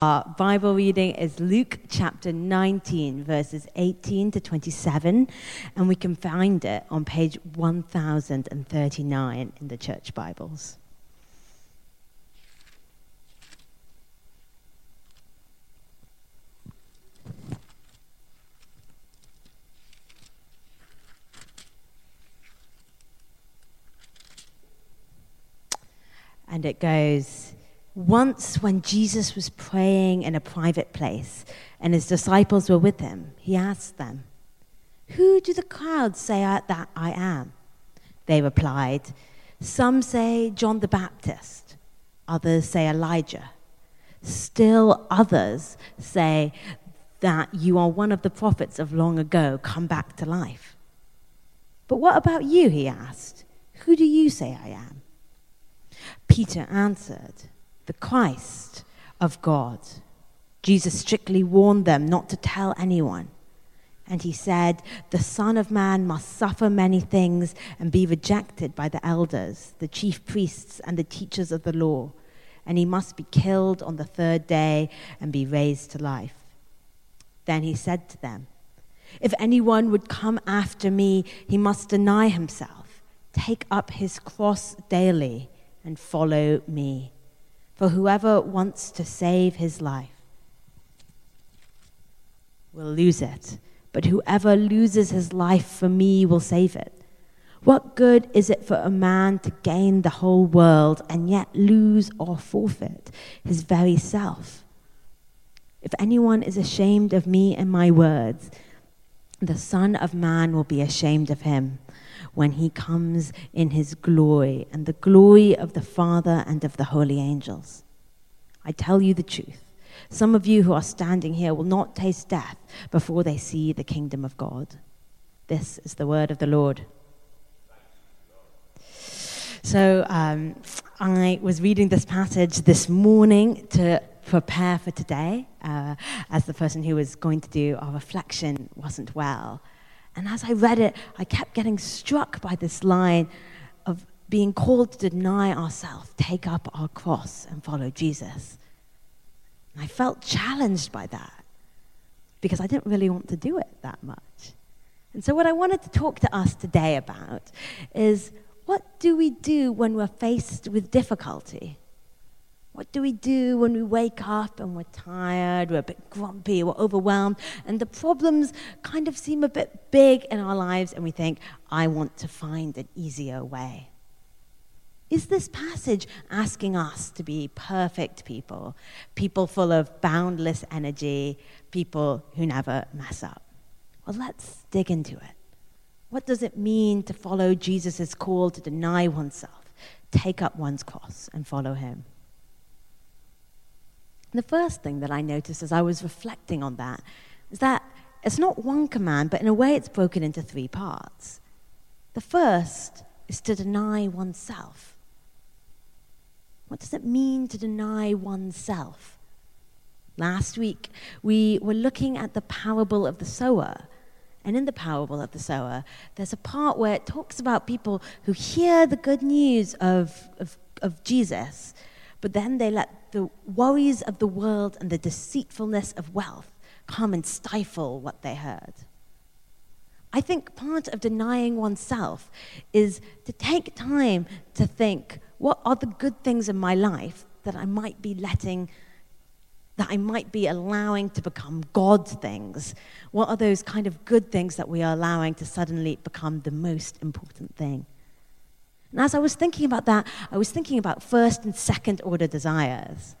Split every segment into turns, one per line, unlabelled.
Our Bible reading is Luke chapter 19, verses 18 to 27, and we can find it on page 1039 in the church Bibles. And it goes, once, when Jesus was praying in a private place and his disciples were with him, he asked them, Who do the crowds say that I am? They replied, Some say John the Baptist, others say Elijah, still others say that you are one of the prophets of long ago come back to life. But what about you? He asked. Who do you say I am? Peter answered, the Christ of God. Jesus strictly warned them not to tell anyone. And he said, The Son of Man must suffer many things and be rejected by the elders, the chief priests, and the teachers of the law. And he must be killed on the third day and be raised to life. Then he said to them, If anyone would come after me, he must deny himself, take up his cross daily, and follow me. For whoever wants to save his life will lose it, but whoever loses his life for me will save it. What good is it for a man to gain the whole world and yet lose or forfeit his very self? If anyone is ashamed of me and my words, the Son of Man will be ashamed of him when he comes in his glory and the glory of the Father and of the holy angels. I tell you the truth. Some of you who are standing here will not taste death before they see the kingdom of God. This is the word of the Lord. So um, I was reading this passage this morning to prepare for today, uh, as the person who was going to do our reflection wasn't well. And as I read it, I kept getting struck by this line of being called to deny ourselves, take up our cross, and follow Jesus. And I felt challenged by that because I didn't really want to do it that much. And so, what I wanted to talk to us today about is what do we do when we're faced with difficulty? What do we do when we wake up and we're tired, we're a bit grumpy, we're overwhelmed, and the problems kind of seem a bit big in our lives, and we think, I want to find an easier way? Is this passage asking us to be perfect people, people full of boundless energy, people who never mess up? Well, let's dig into it. What does it mean to follow Jesus' call to deny oneself, take up one's cross, and follow him? The first thing that I noticed as I was reflecting on that is that it's not one command, but in a way it's broken into three parts. The first is to deny oneself. What does it mean to deny oneself? Last week, we were looking at the parable of the sower. And in the parable of the sower, there's a part where it talks about people who hear the good news of, of, of Jesus, but then they let the worries of the world and the deceitfulness of wealth come and stifle what they heard. I think part of denying oneself is to take time to think what are the good things in my life that I might be letting, that I might be allowing to become God things? What are those kind of good things that we are allowing to suddenly become the most important thing? And as I was thinking about that, I was thinking about first and second order desires.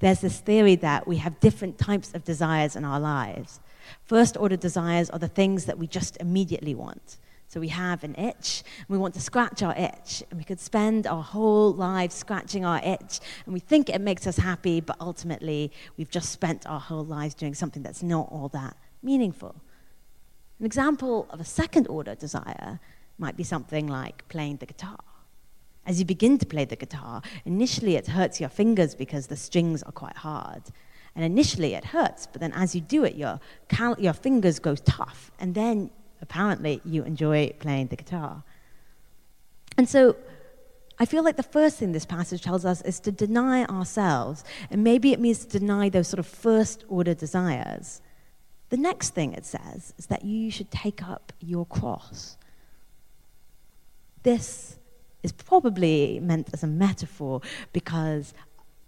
There's this theory that we have different types of desires in our lives. First order desires are the things that we just immediately want. So we have an itch, and we want to scratch our itch, and we could spend our whole lives scratching our itch, and we think it makes us happy, but ultimately we've just spent our whole lives doing something that's not all that meaningful. An example of a second order desire might be something like playing the guitar. As you begin to play the guitar, initially it hurts your fingers because the strings are quite hard. And initially it hurts, but then as you do it, your, your fingers go tough. And then apparently you enjoy playing the guitar. And so I feel like the first thing this passage tells us is to deny ourselves, and maybe it means to deny those sort of first order desires. The next thing it says is that you should take up your cross. This is probably meant as a metaphor because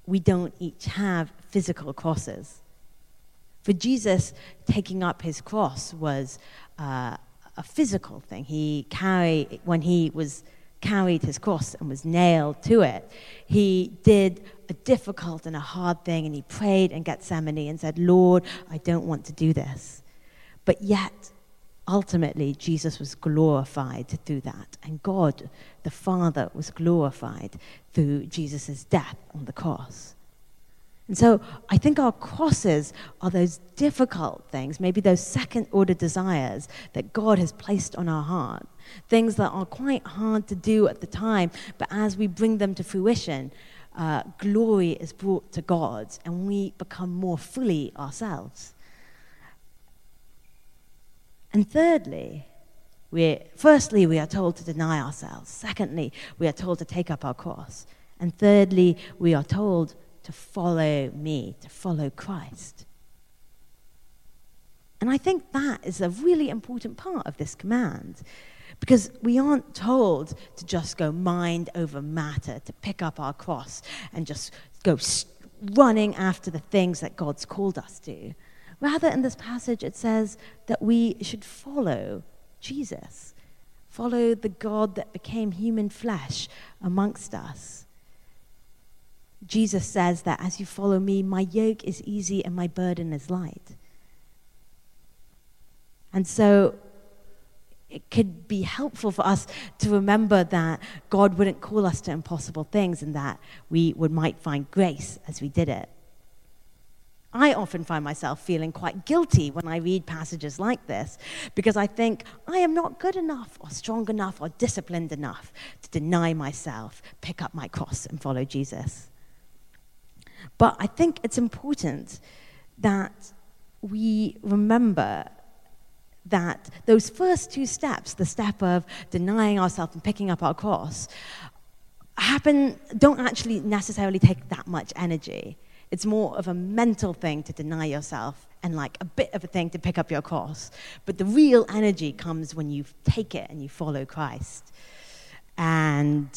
we don't each have physical crosses. For Jesus, taking up his cross was uh, a physical thing. He carried, when he was carried his cross and was nailed to it, he did a difficult and a hard thing, and he prayed in Gethsemane and said, Lord, I don't want to do this. But yet, ultimately, Jesus was glorified through that, and God, the Father, was glorified through Jesus' death on the cross. And so I think our crosses are those difficult things, maybe those second order desires that God has placed on our heart, things that are quite hard to do at the time, but as we bring them to fruition, uh, glory is brought to God and we become more fully ourselves. And thirdly, we firstly, we are told to deny ourselves. Secondly, we are told to take up our cross. And thirdly, we are told to follow me, to follow Christ. And I think that is a really important part of this command. Because we aren't told to just go mind over matter, to pick up our cross and just go running after the things that God's called us to. Rather, in this passage, it says that we should follow Jesus, follow the God that became human flesh amongst us. Jesus says that as you follow me, my yoke is easy and my burden is light. And so it could be helpful for us to remember that God wouldn't call us to impossible things and that we would, might find grace as we did it. I often find myself feeling quite guilty when I read passages like this because I think I am not good enough or strong enough or disciplined enough to deny myself, pick up my cross, and follow Jesus. But I think it's important that we remember that those first two steps, the step of denying ourselves and picking up our cross, happen, don't actually necessarily take that much energy. It's more of a mental thing to deny yourself and like a bit of a thing to pick up your cross. But the real energy comes when you take it and you follow Christ. And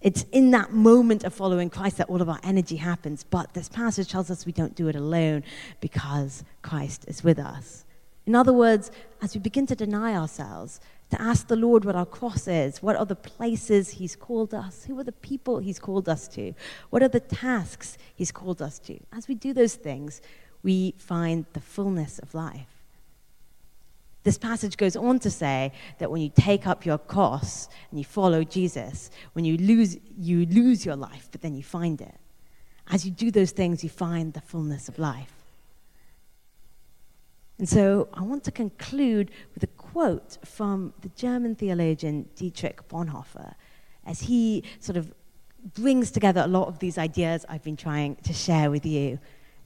it's in that moment of following Christ that all of our energy happens. But this passage tells us we don't do it alone because Christ is with us. In other words, as we begin to deny ourselves, to ask the Lord what our cross is, what are the places He's called us, who are the people He's called us to, what are the tasks He's called us to. As we do those things, we find the fullness of life. This passage goes on to say that when you take up your cross and you follow Jesus, when you lose, you lose your life, but then you find it. As you do those things, you find the fullness of life. And so I want to conclude with a quote from the German theologian Dietrich Bonhoeffer as he sort of brings together a lot of these ideas I've been trying to share with you.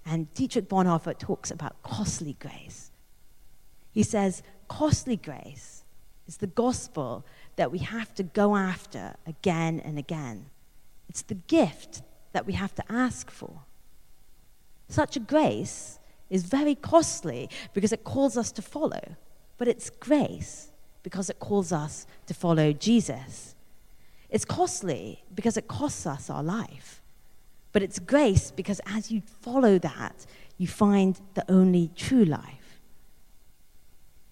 And Dietrich Bonhoeffer talks about costly grace. He says, costly grace is the gospel that we have to go after again and again. It's the gift that we have to ask for. Such a grace is very costly because it calls us to follow, but it's grace because it calls us to follow Jesus. It's costly because it costs us our life, but it's grace because as you follow that, you find the only true life.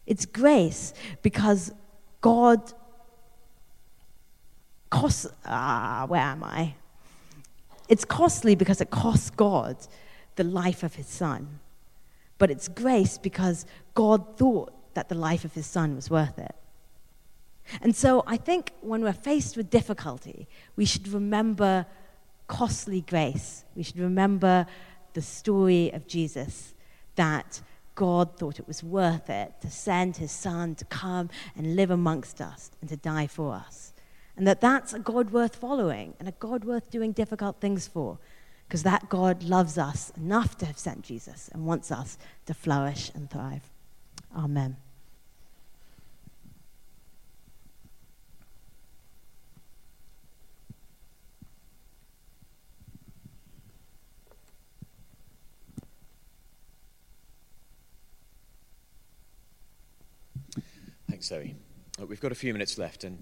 It's grace because God costs, ah, where am I? It's costly because it costs God the life of his son but it's grace because God thought that the life of his son was worth it. And so I think when we're faced with difficulty, we should remember costly grace. We should remember the story of Jesus that God thought it was worth it to send his son to come and live amongst us and to die for us. And that that's a God worth following and a God worth doing difficult things for because that God loves us enough to have sent Jesus and wants us to flourish and thrive. Amen.
Thanks, Zoe. We've got a few minutes left, and uh,